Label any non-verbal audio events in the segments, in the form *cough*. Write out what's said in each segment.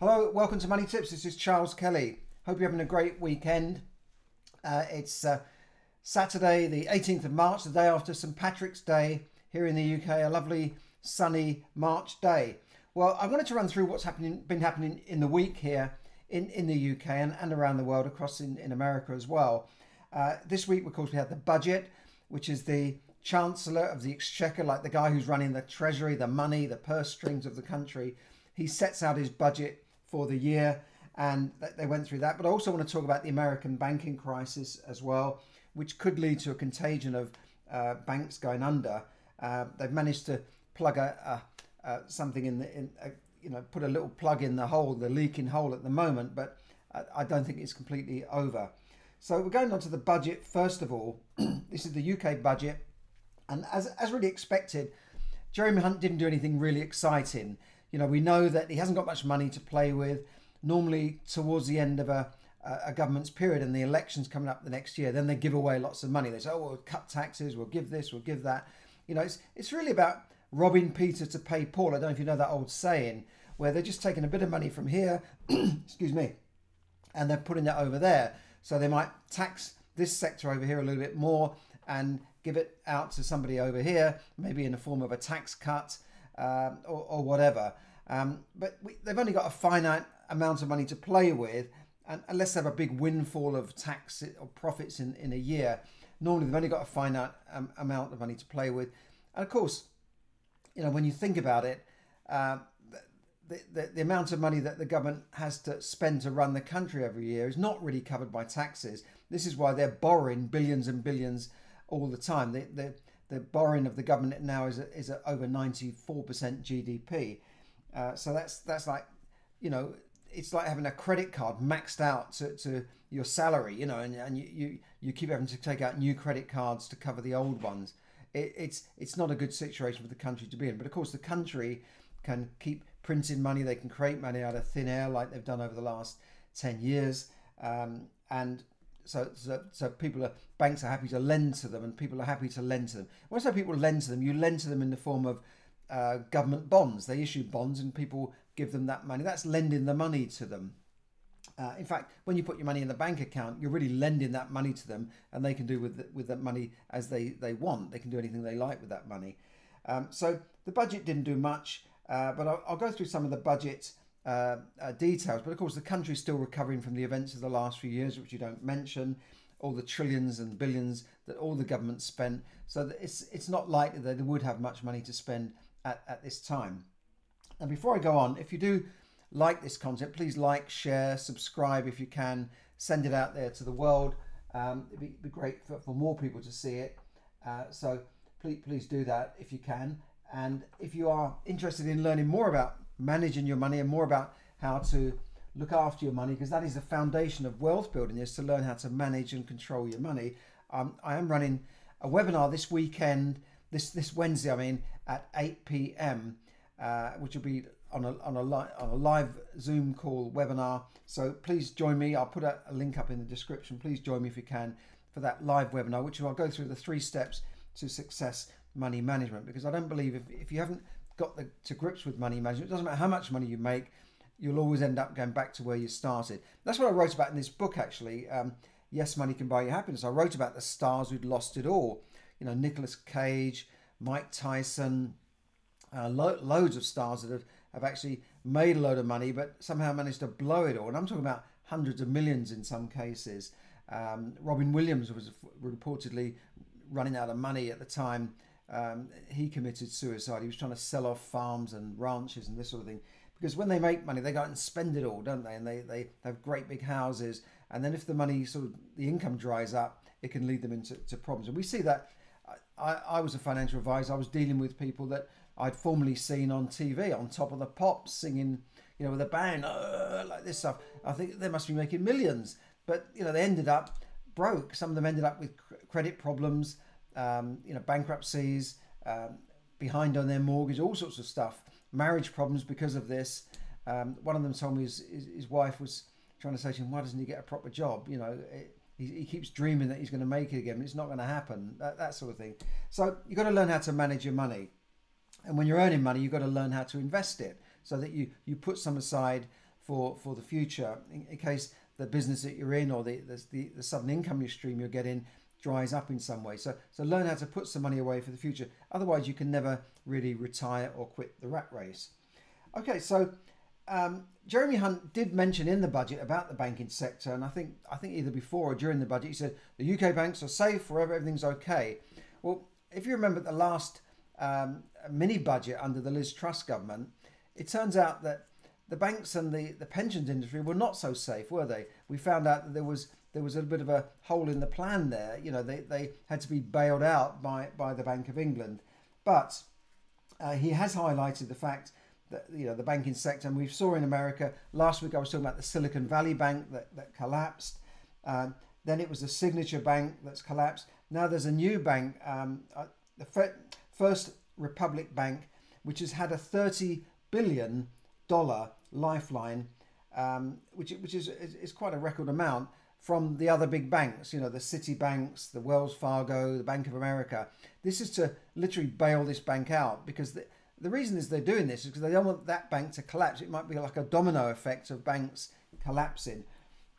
Hello, welcome to Money Tips. This is Charles Kelly. Hope you're having a great weekend. Uh, it's uh, Saturday, the 18th of March, the day after St Patrick's Day here in the UK. A lovely sunny March day. Well, I wanted to run through what's happening, been happening in the week here in, in the UK and, and around the world, across in, in America as well. Uh, this week, of course, we had the budget, which is the Chancellor of the Exchequer, like the guy who's running the Treasury, the money, the purse strings of the country. He sets out his budget for the year, and they went through that. But I also want to talk about the American banking crisis as well, which could lead to a contagion of uh, banks going under. Uh, they've managed to plug a, a, a something in the in a, you know put a little plug in the hole, the leaking hole at the moment, but I don't think it's completely over. So we're going on to the budget first of all. *clears throat* this is the UK budget, and as as really expected, Jeremy Hunt didn't do anything really exciting. You know, we know that he hasn't got much money to play with. Normally, towards the end of a, a government's period and the elections coming up the next year, then they give away lots of money. They say, oh, we'll cut taxes, we'll give this, we'll give that. You know, it's, it's really about robbing Peter to pay Paul. I don't know if you know that old saying, where they're just taking a bit of money from here, *clears throat* excuse me, and they're putting it over there. So they might tax this sector over here a little bit more and give it out to somebody over here, maybe in the form of a tax cut um, or, or, whatever. Um, but we, they've only got a finite amount of money to play with, and unless they have a big windfall of tax or profits in, in a year, normally they've only got a finite um, amount of money to play with. And of course, you know, when you think about it, uh, the, the, the, amount of money that the government has to spend to run the country every year is not really covered by taxes. This is why they're borrowing billions and billions all the time. They, they, the borrowing of the government now is a, is over 94% GDP. Uh, so that's that's like, you know, it's like having a credit card maxed out to, to your salary, you know, and, and you, you, you keep having to take out new credit cards to cover the old ones. It, it's it's not a good situation for the country to be in. But of course, the country can keep printing money. They can create money out of thin air, like they've done over the last ten years. Um, and so, so, so people are banks are happy to lend to them, and people are happy to lend to them. When I say people lend to them, you lend to them in the form of uh, government bonds. They issue bonds, and people give them that money. That's lending the money to them. Uh, in fact, when you put your money in the bank account, you're really lending that money to them, and they can do with with that money as they they want. They can do anything they like with that money. Um, so the budget didn't do much, uh, but I'll, I'll, go through some of the budget uh, uh, details. But of course, the country's still recovering from the events of the last few years, which you don't mention, all the trillions and billions that all the government spent. So it's it's not likely that they would have much money to spend at, at this time. And before I go on, if you do like this content, please like, share, subscribe if you can, send it out there to the world. Um, it'd, be, be, great for, for, more people to see it. Uh, so please, please do that if you can. And if you are interested in learning more about managing your money and more about how to look after your money because that is the foundation of wealth building is to learn how to manage and control your money. Um, I am running a webinar this weekend, this this Wednesday, I mean, at 8 p.m., uh, which will be on a on a, li- on a live Zoom call webinar. So please join me. I'll put a, a link up in the description. Please join me if you can for that live webinar, which I'll go through the three steps to success money management because I don't believe if, if you haven't got the, to grips with money management, it doesn't matter how much money you make, you'll always end up going back to where you started. That's what I wrote about in this book, actually. Um, yes, money can buy you happiness. I wrote about the stars who'd lost it all. You know, Nicolas Cage, Mike Tyson, uh, lo- loads of stars that have, have actually made a load of money, but somehow managed to blow it all. And I'm talking about hundreds of millions in some cases. Um, Robin Williams was reportedly running out of money at the time um, he committed suicide. He was trying to sell off farms and ranches and this sort of thing. Because when they make money, they go out and spend it all, don't they? And they, they have great big houses. And then if the money, sort of, the income dries up, it can lead them into problems. And we see that. I, I was a financial advisor. I was dealing with people that I'd formerly seen on TV on top of the pops singing, you know, with a band like this stuff. I think they must be making millions. But, you know, they ended up broke. Some of them ended up with credit problems um, you know, bankruptcies, um, behind on their mortgage, all sorts of stuff, marriage problems because of this. Um, one of them told me his, his, his, wife was trying to say to him, "Why doesn't he get a proper job?" You know, it, he, he, keeps dreaming that he's going to make it again. but It's not going to happen. That, that sort of thing. So you've got to learn how to manage your money, and when you're earning money, you've got to learn how to invest it so that you you put some aside for for the future in, in case the business that you're in or the, the the sudden income stream you're getting dries up in some way. So so learn how to put some money away for the future. Otherwise, you can never really retire or quit the rat race. Okay, so um, Jeremy Hunt did mention in the budget about the banking sector, and I think I think either before or during the budget, he said the UK banks are safe forever, everything's okay. Well, if you remember the last um, mini budget under the Liz Truss government, it turns out that the banks and the, the pensions industry were not so safe, were they? We found out that there was there was a bit of a hole in the plan there. You know, they, they had to be bailed out by, by the Bank of England. But uh, he has highlighted the fact that you know the banking sector, and we saw in America last week. I was talking about the Silicon Valley Bank that, that collapsed. Um, then it was the Signature Bank that's collapsed. Now there's a new bank, um, uh, the First Republic Bank, which has had a 30 billion dollar lifeline, um, which which is, is, is quite a record amount from the other big banks. You know, the Citibanks, the Wells Fargo, the Bank of America. This is to literally bail this bank out because the, the reason is they're doing this is because they don't want that bank to collapse. It might be like a domino effect of banks collapsing.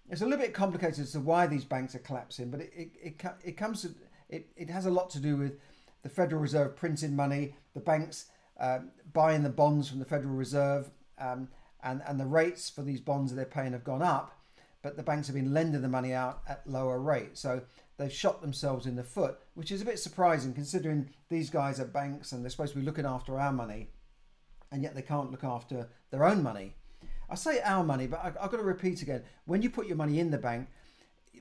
It's a little bit complicated as to why these banks are collapsing, but it, it, it, it comes to, it, it has a lot to do with the Federal Reserve printing money, the banks uh, buying the bonds from the Federal Reserve, um, and, and the rates for these bonds that they're paying have gone up, but the banks have been lending the money out at lower rates. So they've shot themselves in the foot, which is a bit surprising considering these guys are banks and they're supposed to be looking after our money, and yet they can't look after their own money. I say our money, but I, have got to repeat again. When you put your money in the bank,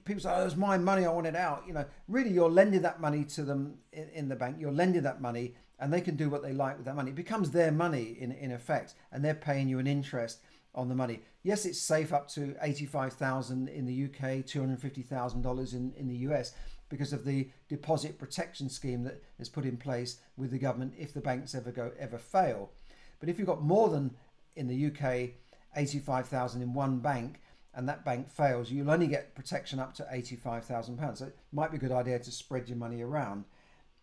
people say, "Oh, it's my money. I want it out." You know, really, you're lending that money to them in, in the bank. You're lending that money, and they can do what they like with that money. It becomes their money in in effect, and they're paying you an interest on the money. Yes, it's safe up to 85,000 in the UK, $250,000 in, in the US because of the deposit protection scheme that is put in place with the government if the banks ever go ever fail. But if you've got more than in the UK 85,000 in one bank and that bank fails, you'll only get protection up to 85,000 pounds. So it might be a good idea to spread your money around.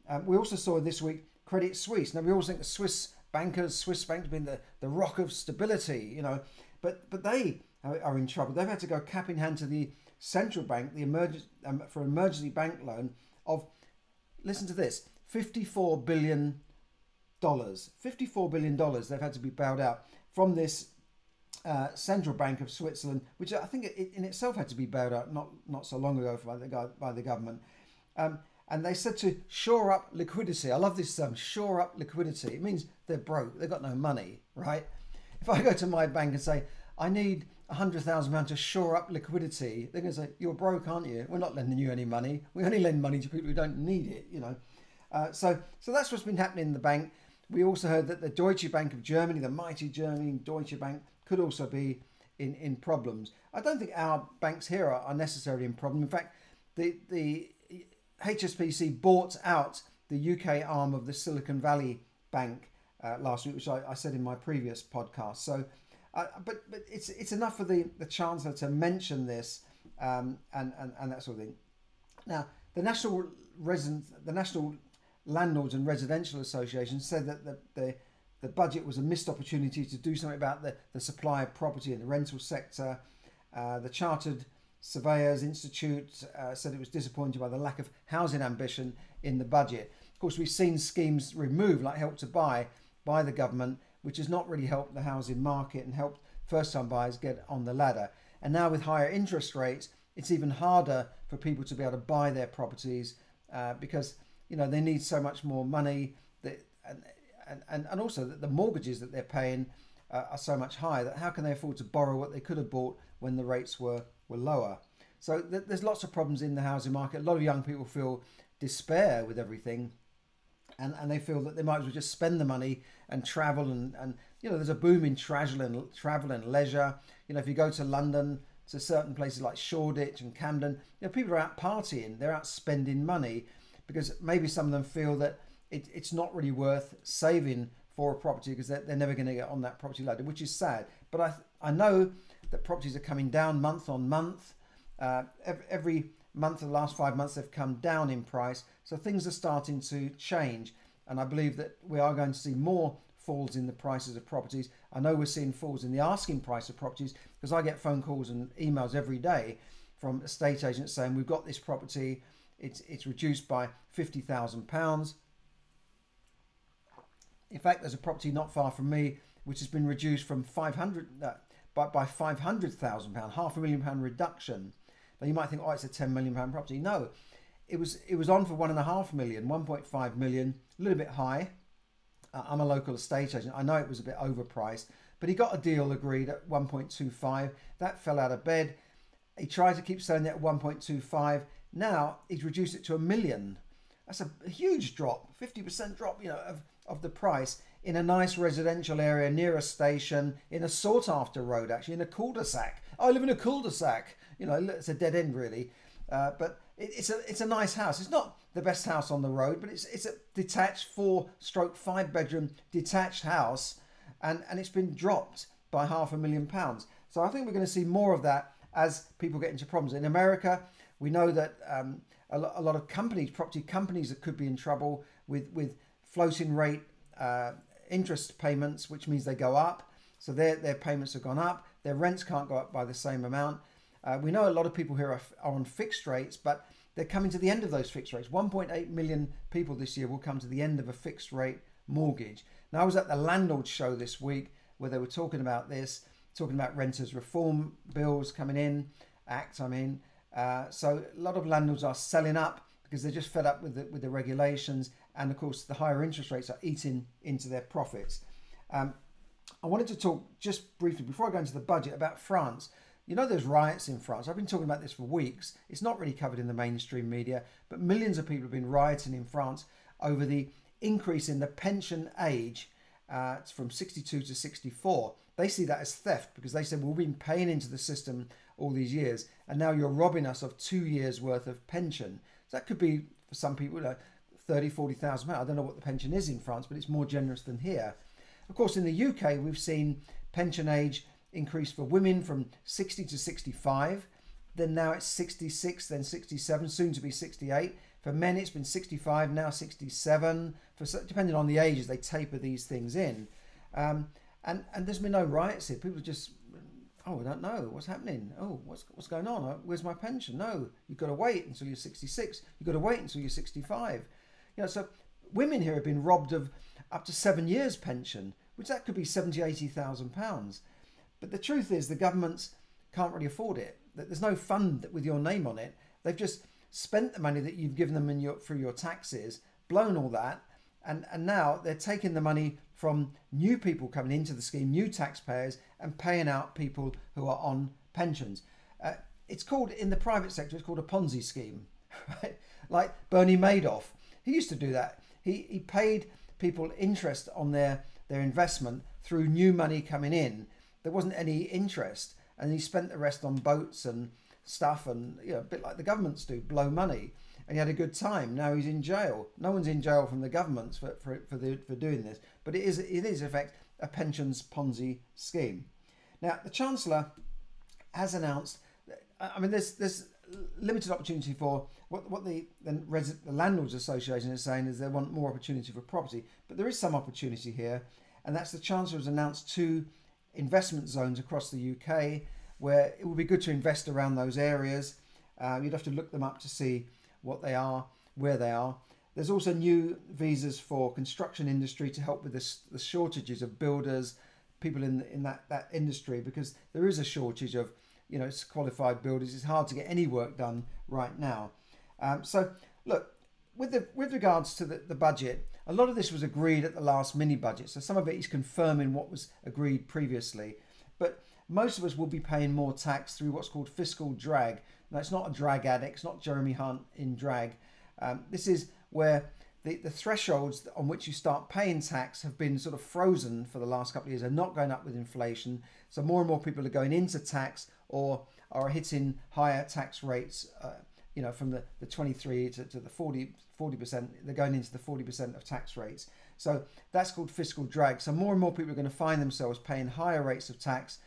Um, we also saw this week Credit Suisse. Now we always think the Swiss bankers, Swiss banks been the, the rock of stability, you know, but but they are in trouble. They've had to go cap in hand to the central bank, the emergency um, for emergency bank loan of listen to this, fifty-four billion dollars. Fifty-four billion dollars they've had to be bailed out from this uh, central bank of Switzerland, which I think it, in itself had to be bailed out not not so long ago by the by the government. Um, and they said to shore up liquidity. I love this term, shore up liquidity. It means they're broke, they've got no money, right? If I go to my bank and say, I need a hundred thousand pounds to shore up liquidity, they're going to say, You're broke, aren't you? We're not lending you any money. We only lend money to people who don't need it, you know. Uh, so, so that's what's been happening in the bank. We also heard that the Deutsche Bank of Germany, the mighty German Deutsche Bank, could also be in, in problems. I don't think our banks here are, are necessarily in problem. In fact, the, the HSBC bought out the UK arm of the Silicon Valley Bank uh, last week, which I, I, said in my previous podcast. So, but but it's it's enough for the the chancellor to mention this um, and, and and that sort of thing. Now, the national resident, the national landlords and residential association said that the, the the budget was a missed opportunity to do something about the, the supply of property in the rental sector. Uh, the chartered Surveyors Institute uh, said it was disappointed by the lack of housing ambition in the budget. Of course, we've seen schemes removed, like Help to Buy, by the government, which has not really helped the housing market and helped first time buyers get on the ladder. And now, with higher interest rates, it's even harder for people to be able to buy their properties uh, because you know they need so much more money that, and, and, and also that the mortgages that they're paying uh, are so much higher that how can they afford to borrow what they could have bought when the rates were were lower. So th- there's lots of problems in the housing market. A lot of young people feel despair with everything. And, and they feel that they might as well just spend the money and travel and, and you know there's a boom in travel and travel and leisure you know if you go to London to certain places like Shoreditch and Camden you know people are out partying they're out spending money because maybe some of them feel that it, it's not really worth saving for a property because they're, they're never going to get on that property ladder which is sad but I I know that properties are coming down month on month. Uh, every, every month of the last five months, they've come down in price. So things are starting to change. And I believe that we are going to see more falls in the prices of properties. I know we're seeing falls in the asking price of properties because I get phone calls and emails every day from estate agents saying we've got this property, it's it's reduced by fifty thousand pounds. In fact, there's a property not far from me which has been reduced from five hundred uh, by by five hundred thousand pound, half a million pound reduction. Now you might think, oh, it's a ten million pound property. No, it was it was on for one and a half million, 1.5 million, a little bit high. Uh, I'm a local estate agent. I know it was a bit overpriced, but he got a deal agreed at 1.25. That fell out of bed. He tried to keep selling it at 1.25. Now he's reduced it to a million. That's a, a huge drop, 50% drop, you know, of, of the price in a nice residential area near a station, in a sought after road, actually, in a cul-de-sac. Oh, I live in a cul-de-sac. You know, it's a dead end, really. Uh, but it, it's a it's a nice house. It's not the best house on the road, but it's it's a detached four stroke five bedroom detached house, and and it's been dropped by half a million pounds. So I think we're going to see more of that as people get into problems in America. We know that um, a, lot, a lot of companies, property companies, that could be in trouble with with floating rate uh, interest payments, which means they go up. So their their payments have gone up. Their rents can't go up by the same amount. Uh, we know a lot of people here are, are on fixed rates, but they're coming to the end of those fixed rates. 1.8 million people this year will come to the end of a fixed rate mortgage. Now, I was at the landlord show this week where they were talking about this, talking about renters reform bills coming in, act, I mean. Uh, so a lot of landlords are selling up because they're just fed up with the, with the regulations. And of course, the higher interest rates are eating into their profits. Um, I wanted to talk just briefly before I go into the budget about France. You know, there's riots in France. I've been talking about this for weeks. It's not really covered in the mainstream media, but millions of people have been rioting in France over the increase in the pension age uh, from 62 to 64. They see that as theft because they said, well, we've been paying into the system all these years, and now you're robbing us of two years' worth of pension. So that could be, for some people, like 30, 40,000 pounds. I don't know what the pension is in France, but it's more generous than here. Of course, in the UK, we've seen pension age increase for women from 60 to 65. Then now it's 66, then 67, soon to be 68. For men, it's been 65, now 67. For depending on the ages, they taper these things in. Um, and and there's been no riots here. People just, oh, I don't know what's happening. Oh, what's what's going on? Uh, where's my pension? No, you've got to wait until you're 66. You've got to wait until you're 65. You know, so women here have been robbed of up to seven years pension, which that could be 70, 80,000 pounds. But the truth is, the governments can't really afford it. There's no fund with your name on it. They've just spent the money that you've given them in your, through your taxes, blown all that, and, and now they're taking the money from new people coming into the scheme, new taxpayers, and paying out people who are on pensions. Uh, it's called, in the private sector, it's called a Ponzi scheme, *laughs* right? Like Bernie Madoff. He used to do that. He, he paid people interest on their, their investment through new money coming in there wasn't any interest, and he spent the rest on boats and stuff, and you know, a bit like the governments do, blow money. And he had a good time. Now he's in jail. No one's in jail from the governments for for for, the, for doing this, but it is it is in fact a pensions Ponzi scheme. Now the chancellor has announced. I mean, there's there's limited opportunity for what what the the, the landlords association is saying is they want more opportunity for property, but there is some opportunity here, and that's the chancellor has announced two investment zones across the UK where it would be good to invest around those areas. Uh, you'd have to look them up to see what they are, where they are. There's also new visas for construction industry to help with this, the shortages of builders, people in in that, that industry because there is a shortage of you know qualified builders. It's hard to get any work done right now. Um, so look, with the with regards to the, the budget, a lot of this was agreed at the last mini budget, so some of it is confirming what was agreed previously. But most of us will be paying more tax through what's called fiscal drag. Now, it's not a drag addict, it's not Jeremy Hunt in drag. Um, this is where the, the thresholds on which you start paying tax have been sort of frozen for the last couple of years. They're not going up with inflation. So more and more people are going into tax or are hitting higher tax rates, uh, you know, from the, the 23 to, to the 40, 40%, they're going into the 40% of tax rates. So that's called fiscal drag. So more and more people are going to find themselves paying higher rates of tax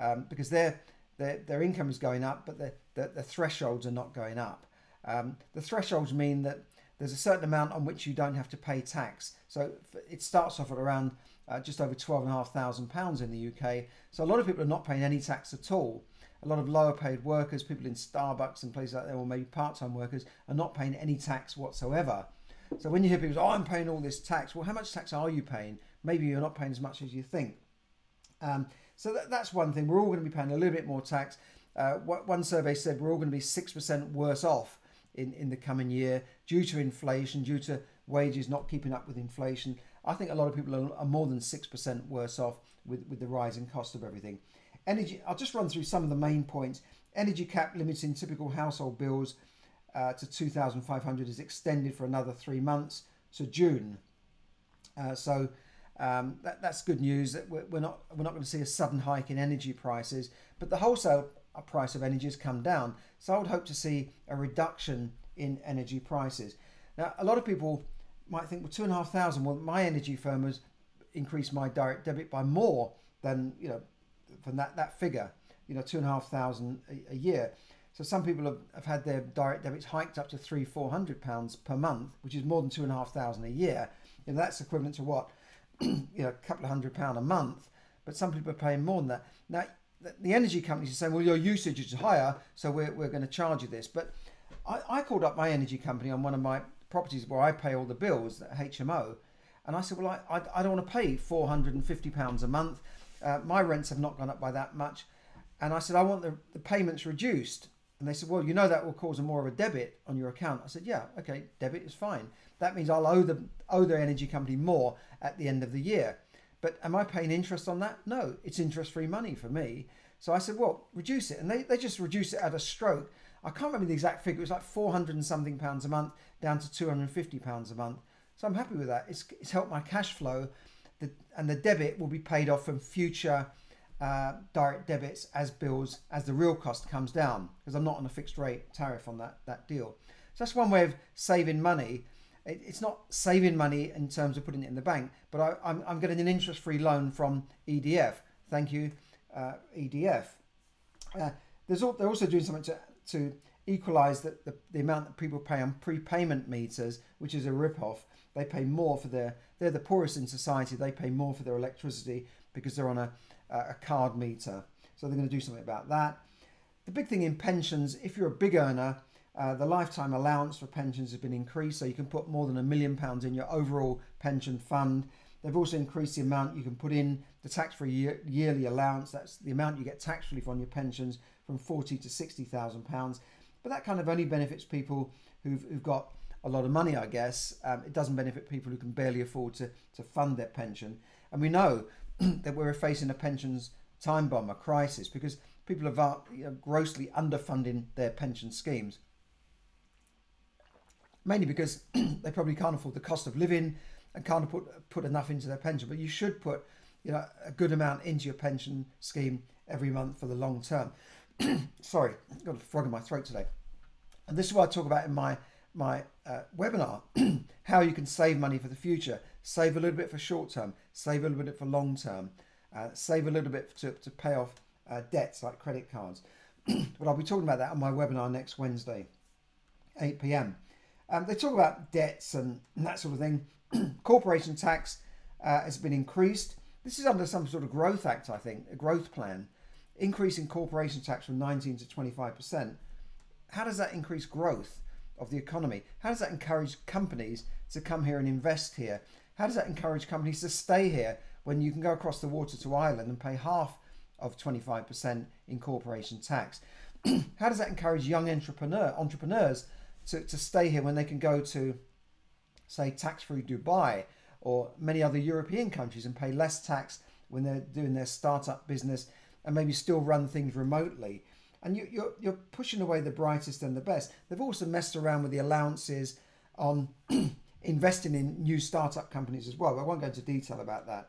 um, because their, their, their income is going up, but the, the, the thresholds are not going up. Um, the thresholds mean that there's a certain amount on which you don't have to pay tax. So it starts off at around uh, just over £12,500 in the UK. So a lot of people are not paying any tax at all. A lot of lower paid workers, people in Starbucks and places like that, or maybe part time workers, are not paying any tax whatsoever. So when you hear people say, oh, I'm paying all this tax, well, how much tax are you paying? Maybe you're not paying as much as you think. Um, so that, that's one thing. We're all going to be paying a little bit more tax. Uh, one survey said we're all going to be 6% worse off in, in the coming year due to inflation, due to wages not keeping up with inflation. I think a lot of people are, are more than 6% worse off with, with the rising cost of everything. Energy, I'll just run through some of the main points. Energy cap limiting typical household bills uh, to 2,500 is extended for another three months to June. Uh, so um, that, that's good news. That we're, we're not we're not going to see a sudden hike in energy prices, but the wholesale price of energy has come down. So I would hope to see a reduction in energy prices. Now, a lot of people might think, well, two and a half thousand. Well, my energy firm has increased my direct debit by more than you know from that that figure. You know, two and a half thousand a, year. So some people have, have had their direct debits hiked up to three, four hundred pounds per month, which is more than two and a half thousand a year. And that's equivalent to what, *clears throat* you know, a couple of hundred pound a month. But some people are paying more than that. Now, the energy companies are saying, well, your usage is higher, so we're, we're going to charge you this. But I, I called up my energy company on one of my properties where I pay all the bills, HMO, and I said, well, I, I, I don't want to pay £450 a month. Uh, my rents have not gone up by that much. And I said, I want the, the payments reduced. And they said, well, you know that will cause a more of a debit on your account. I said, yeah, okay, debit is fine. That means I'll owe the owe the energy company more at the end of the year. But am I paying interest on that? No, it's interest free money for me. So I said, well, reduce it. And they, they just reduce it at a stroke. I can't remember the exact figure. It was like 400 and something pounds a month down to 250 pounds a month. So I'm happy with that. It's, it's helped my cash flow. And the debit will be paid off from future uh, direct debits as bills, as the real cost comes down, because I'm not on a fixed rate tariff on that, that deal. So that's one way of saving money it's not saving money in terms of putting it in the bank, but I, am I'm, I'm getting an interest free loan from EDF. Thank you, uh, EDF. Uh, there's all, they're also doing something to, to equalize the, the, the, amount that people pay on prepayment meters, which is a rip-off. They pay more for their, they're the poorest in society, they pay more for their electricity because they're on a, a card meter. So they're going to do something about that. The big thing in pensions, if you're a big earner, uh, the lifetime allowance for pensions has been increased, so you can put more than a million pounds in your overall pension fund. They've also increased the amount you can put in the tax-free year, yearly allowance. That's the amount you get tax relief on your pensions from forty to sixty thousand pounds. But that kind of only benefits people who've, who've got a lot of money, I guess. Um, it doesn't benefit people who can barely afford to, to fund their pension. And we know *clears throat* that we're facing a pensions time bomb, a crisis, because people are you know, grossly underfunding their pension schemes mainly because *clears throat* they probably can't afford the cost of living and can't put put enough into their pension. But you should put you know a good amount into your pension scheme every month for the long term. *clears throat* Sorry, I've got a frog in my throat today. And this is what I talk about in my my uh, webinar: *clears throat* how you can save money for the future, save a little bit for short term, save a little bit for long term, uh, save a little bit to, to pay off uh, debts like credit cards. *clears throat* but I'll be talking about that on my webinar next Wednesday, 8 p.m. Um, they talk about debts and, and that sort of thing. *clears throat* Corporation tax uh, has been increased. This is under some sort of growth act, I think, a growth plan. Increasing corporation tax from 19 to 25%. How does that increase growth of the economy? How does that encourage companies to come here and invest here? How does that encourage companies to stay here when you can go across the water to Ireland and pay half of 25% in corporation tax? *clears throat* How does that encourage young entrepreneur entrepreneurs to, to stay here when they can go to, say, tax free Dubai or many other European countries and pay less tax when they're doing their startup business and maybe still run things remotely. And you, you're, you're pushing away the brightest and the best. They've also messed around with the allowances on *clears throat* investing in new startup companies as well. I won't go into detail about that.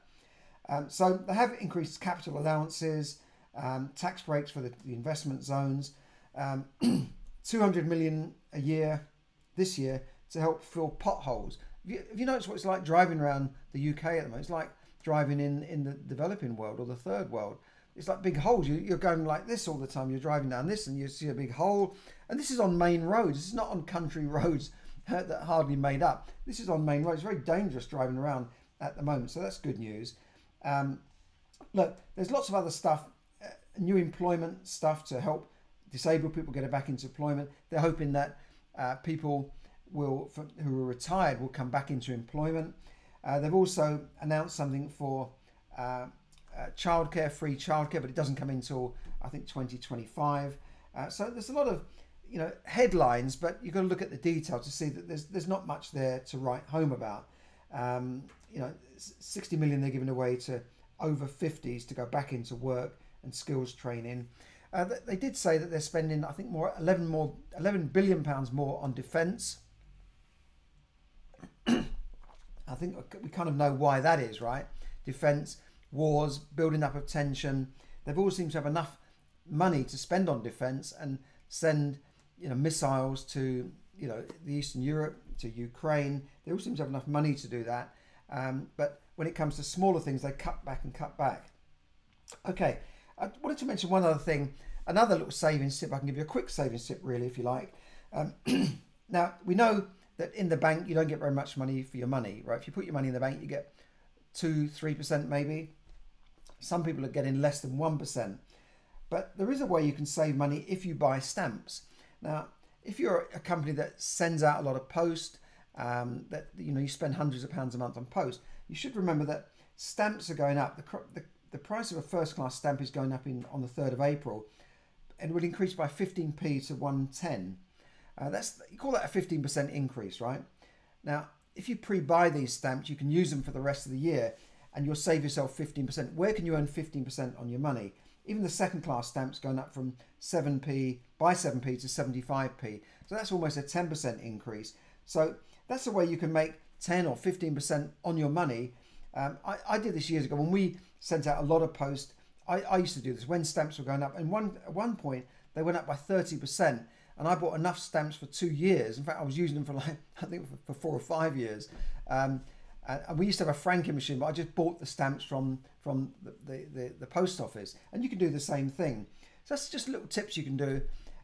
Um, so they have increased capital allowances, um, tax breaks for the, the investment zones. Um, *clears throat* 200 million a year this year to help fill potholes. Have you, have you noticed what it's like driving around the UK at the moment? It's like driving in, in the developing world or the third world. It's like big holes. You, you're going like this all the time. You're driving down this and you see a big hole. And this is on main roads. This is not on country *laughs* roads *laughs* that hardly made up. This is on main roads. It's very dangerous driving around at the moment. So that's good news. Um, look, there's lots of other stuff, uh, new employment stuff to help disabled people get back into employment. They're hoping that uh, people will who are retired will come back into employment. Uh, they've also announced something for uh, childcare, free childcare, but it doesn't come until I think 2025. Uh, so there's a lot of you know headlines, but you've got to look at the detail to see that there's there's not much there to write home about. Um, you know, 60 million they're giving away to over 50s to go back into work and skills training. Uh, they did say that they're spending, I think, more 11 more 11 billion pounds more on defence. *clears throat* I think we kind of know why that is, right? Defence, wars, building up of tension. They've all seemed to have enough money to spend on defence and send, you know, missiles to, you know, the Eastern Europe, to Ukraine. They all seem to have enough money to do that. Um, but when it comes to smaller things, they cut back and cut back. Okay, I wanted to mention one other thing, another little savings tip. I can give you a quick savings tip, really, if you like. Um, *clears throat* now, we know that in the bank, you don't get very much money for your money, right? If you put your money in the bank, you get 2 3% maybe. Some people are getting less than 1%. But there is a way you can save money if you buy stamps. Now, if you're a company that sends out a lot of post, um, that you know you spend hundreds of pounds a month on post, you should remember that stamps are going up. The, the, the price of a first class stamp is going up in on the 3rd of April and will increase by 15p to 110. Uh, that's you call that a 15% increase, right? Now, if you pre-buy these stamps, you can use them for the rest of the year and you'll save yourself 15%. Where can you earn 15% on your money? Even the second class stamps going up from 7p by 7p to 75p. So that's almost a 10% increase. So that's the way you can make 10 or 15% on your money. Um, I, I, did this years ago when we sent out a lot of posts. I, I used to do this when stamps were going up. And one at one point they went up by 30%. And I bought enough stamps for two years. In fact, I was using them for like *laughs* I think for, four or five years. Um, and we used to have a franking machine, but I just bought the stamps from from the, the, the, the post office. And you can do the same thing. So that's just little tips you can do.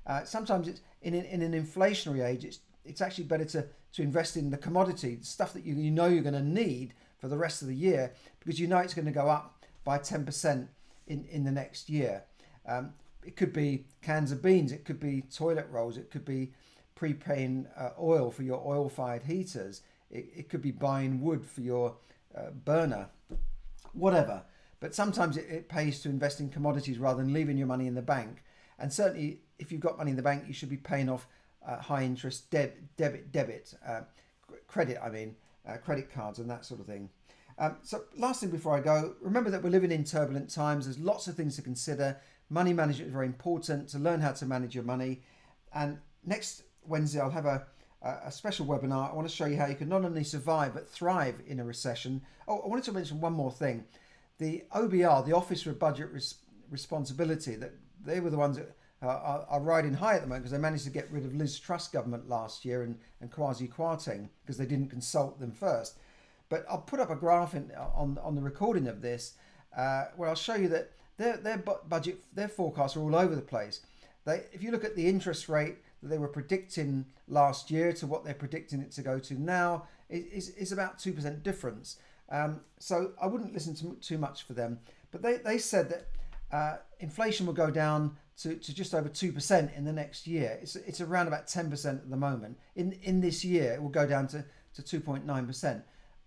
Uh, sometimes it's in, in an inflationary age, it's it's actually better to, to invest in the commodity, stuff that you, you know you're going to need for the rest of the year because you know it's going to go up by 10% in, in the next year. Um, it could be cans of beans, it could be toilet rolls, it could be prepaying uh, oil for your oil fired heaters, it, it could be buying wood for your uh, burner, whatever. But sometimes it, it pays to invest in commodities rather than leaving your money in the bank. And certainly, if you've got money in the bank, you should be paying off uh, high interest deb- debit, debit, uh, credit, I mean, uh, credit cards and that sort of thing. Um, so, last thing before I go, remember that we're living in turbulent times. There's lots of things to consider. Money management is very important to learn how to manage your money. And next Wednesday, I'll have a, a special webinar. I want to show you how you can not only survive but thrive in a recession. Oh, I wanted to mention one more thing. The OBR, the Office for Budget Res- Responsibility, that they were the ones that uh, are, are, riding high at the moment because they managed to get rid of Liz Truss government last year and, and Kwasi Kwarteng because they didn't consult them first. But I'll put up a graph in, on, on the recording of this uh, where I'll show you that their, their budget, their forecasts are all over the place. They, if you look at the interest rate that they were predicting last year to what they're predicting it to go to now, is, is about 2% difference. Um, so I wouldn't listen to too much for them. But they, they said that uh, inflation will go down to, to just over 2% in the next year. It's, it's around about 10% at the moment. In, in this year, it will go down to, to 2.9%.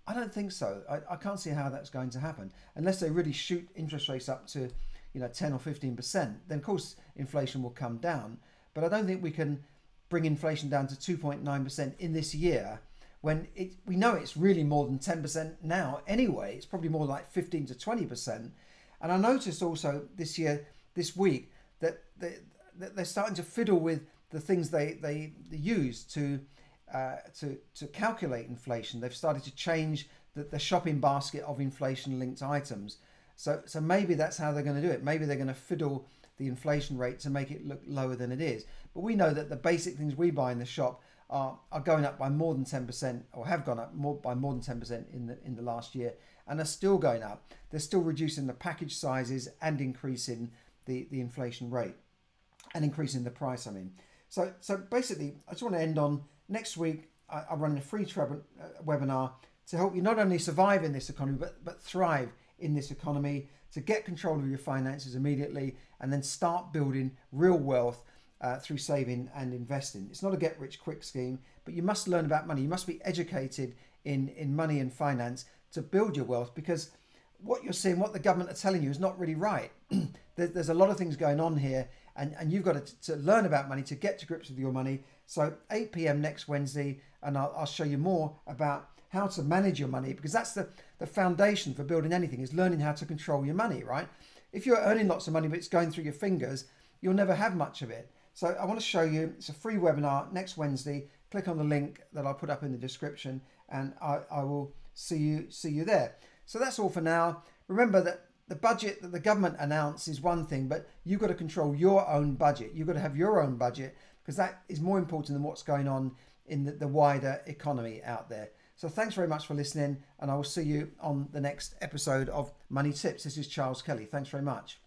I don't think so. I, I can't see how that's going to happen unless they really shoot interest rates up to you know 10 or 15%. Then, of course, inflation will come down. But I don't think we can bring inflation down to 2.9% in this year when it, we know it's really more than 10% now anyway. It's probably more like 15 to 20%. And I noticed also this year, this week, that they, they're starting to fiddle with the things they, they, they use to, uh, to, to calculate inflation. They've started to change the, the shopping basket of inflation linked items. So, so maybe that's how they're going to do it. Maybe they're going to fiddle the inflation rate to make it look lower than it is. But we know that the basic things we buy in the shop are, are going up by more than 10% or have gone up more by more than 10% in the in the last year and are still going up. They're still reducing the package sizes and increasing the, the inflation rate and increasing the price, I mean. So, so basically, I just want to end on next week. I, I'm running a free uh, webinar to help you not only survive in this economy, but, but thrive in this economy, to get control of your finances immediately, and then start building real wealth uh, through saving and investing. It's not a get rich quick scheme, but you must learn about money. You must be educated in, in money and finance to build your wealth because what you're seeing, what the government are telling you, is not really right. *clears throat* there's a lot of things going on here, and, and you've got to, to learn about money to get to grips with your money. So, 8 p.m. next Wednesday, and I'll, I'll show you more about how to manage your money because that's the, the foundation for building anything is learning how to control your money, right? If you're earning lots of money but it's going through your fingers, you'll never have much of it. So I want to show you, it's a free webinar next Wednesday. Click on the link that I'll put up in the description and I, I will see you see you there. So that's all for now. Remember that the budget that the government announces is one thing, but you've got to control your own budget. You've got to have your own budget because that is more important than what's going on in the, the wider economy out there. So thanks very much for listening, and I will see you on the next episode of Money Tips. This is Charles Kelly. Thanks very much.